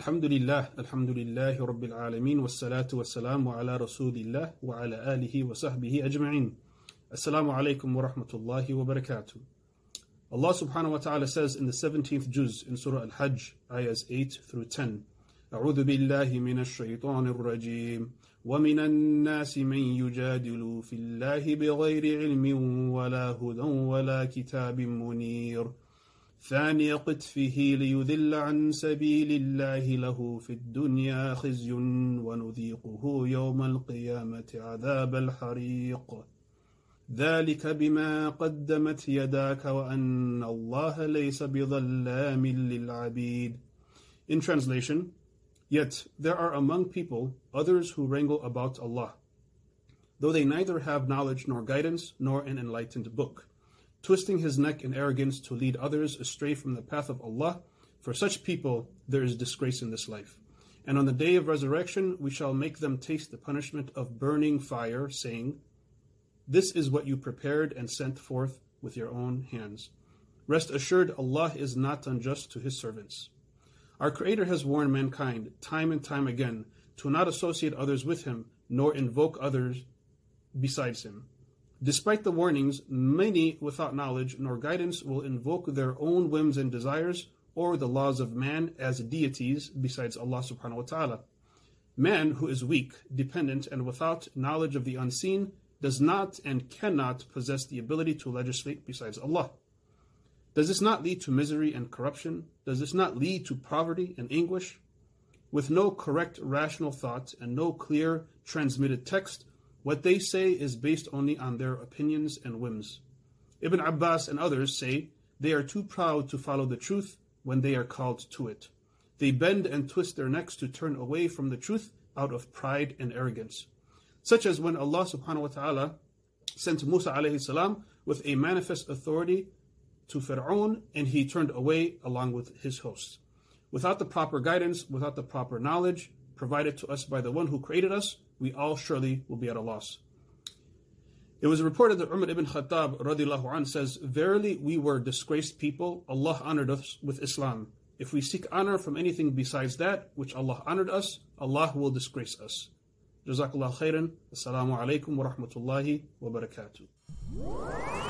الحمد لله الحمد لله رب العالمين والصلاة والسلام على رسول الله وعلى آله وصحبه أجمعين wa rahmatullahi wa barakatuh. Allah subhanahu wa ta'ala says in the 17th juz in Surah Al-Hajj, ayahs 8 through 10, أعوذ بالله من الشيطان الرجيم ومن الناس من يجادل في الله بغير علم ولا هدى ولا كتاب منير ثاني قطفه ليذل عن سبيل الله له في الدنيا خزي ونذيقه يوم القيامة عذاب الحريق ذلك بما قدمت يداك وأن الله ليس بظلام للعبيد In translation, Yet there are among people others who wrangle about Allah, though they neither have knowledge nor guidance nor an enlightened book, twisting his neck in arrogance to lead others astray from the path of Allah. For such people there is disgrace in this life. And on the day of resurrection we shall make them taste the punishment of burning fire, saying, this is what you prepared and sent forth with your own hands. Rest assured, Allah is not unjust to His servants. Our Creator has warned mankind time and time again to not associate others with Him, nor invoke others besides Him. Despite the warnings, many without knowledge nor guidance will invoke their own whims and desires or the laws of man as deities besides Allah subhanahu wa ta'ala. Man who is weak, dependent, and without knowledge of the unseen does not and cannot possess the ability to legislate besides Allah. Does this not lead to misery and corruption? Does this not lead to poverty and anguish? With no correct rational thought and no clear transmitted text, what they say is based only on their opinions and whims. Ibn Abbas and others say they are too proud to follow the truth when they are called to it. They bend and twist their necks to turn away from the truth out of pride and arrogance such as when Allah subhanahu wa ta'ala sent Musa alayhi salam with a manifest authority to Fir'aun and he turned away along with his hosts. Without the proper guidance, without the proper knowledge provided to us by the one who created us, we all surely will be at a loss. It was reported that Umar ibn Khattab radiallahu anh says, Verily we were disgraced people, Allah honored us with Islam. If we seek honor from anything besides that which Allah honored us, Allah will disgrace us. Jazakallah khairan. Assalamu alaikum wa rahmatullahi wa barakatuh.